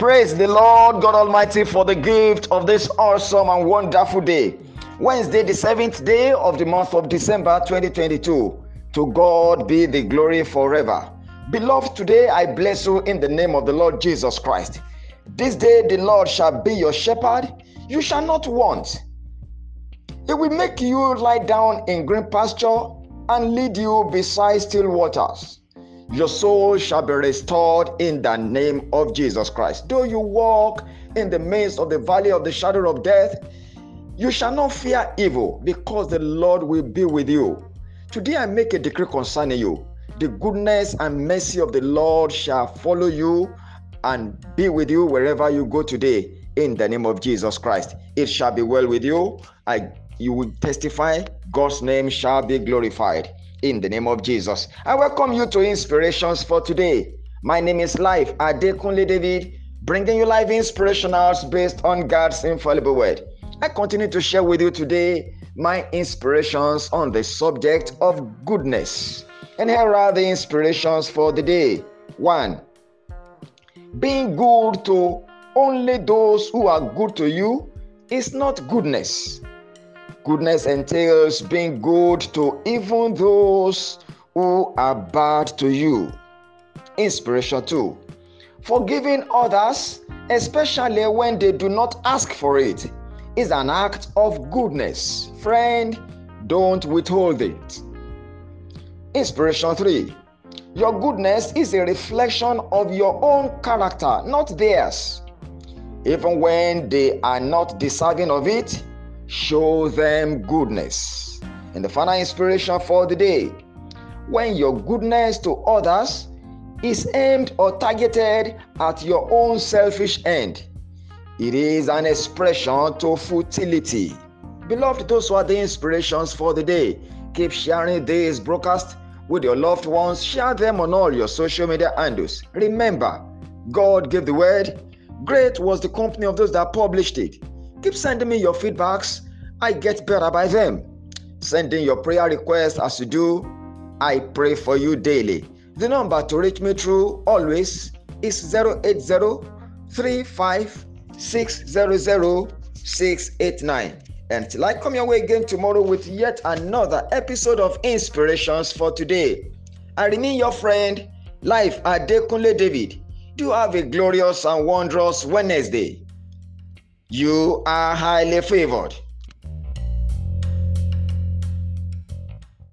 Praise the Lord God Almighty for the gift of this awesome and wonderful day. Wednesday, the seventh day of the month of December 2022. To God be the glory forever. Beloved, today I bless you in the name of the Lord Jesus Christ. This day the Lord shall be your shepherd, you shall not want. He will make you lie down in green pasture and lead you beside still waters. Your soul shall be restored in the name of Jesus Christ. Though you walk in the midst of the valley of the shadow of death, you shall not fear evil because the Lord will be with you. Today I make a decree concerning you. The goodness and mercy of the Lord shall follow you and be with you wherever you go today in the name of Jesus Christ. It shall be well with you. I you will testify God's name shall be glorified in the name of Jesus. I welcome you to Inspirations for today. My name is Life Adekunle David, bringing you live inspirationals based on God's infallible word. I continue to share with you today my inspirations on the subject of goodness. And here are the inspirations for the day. 1. Being good to only those who are good to you is not goodness. Goodness entails being good to even those who are bad to you. Inspiration 2. Forgiving others, especially when they do not ask for it, is an act of goodness. Friend, don't withhold it. Inspiration 3. Your goodness is a reflection of your own character, not theirs. Even when they are not deserving of it, show them goodness. And the final inspiration for the day when your goodness to others is aimed or targeted at your own selfish end, it is an expression to futility. Beloved, those are the inspirations for the day. Keep sharing this broadcast with your loved ones. Share them on all your social media handles. Remember, God gave the word. Great was the company of those that published it. Keep sending me your feedbacks. I get better by them. Sending your prayer requests as you do. I pray for you daily. The number to reach me through always is 080 Until I come your way again tomorrow with yet another episode of Inspirations for Today. I remain your friend, Life Adekunle David. Do have a glorious and wondrous Wednesday. You are highly favored.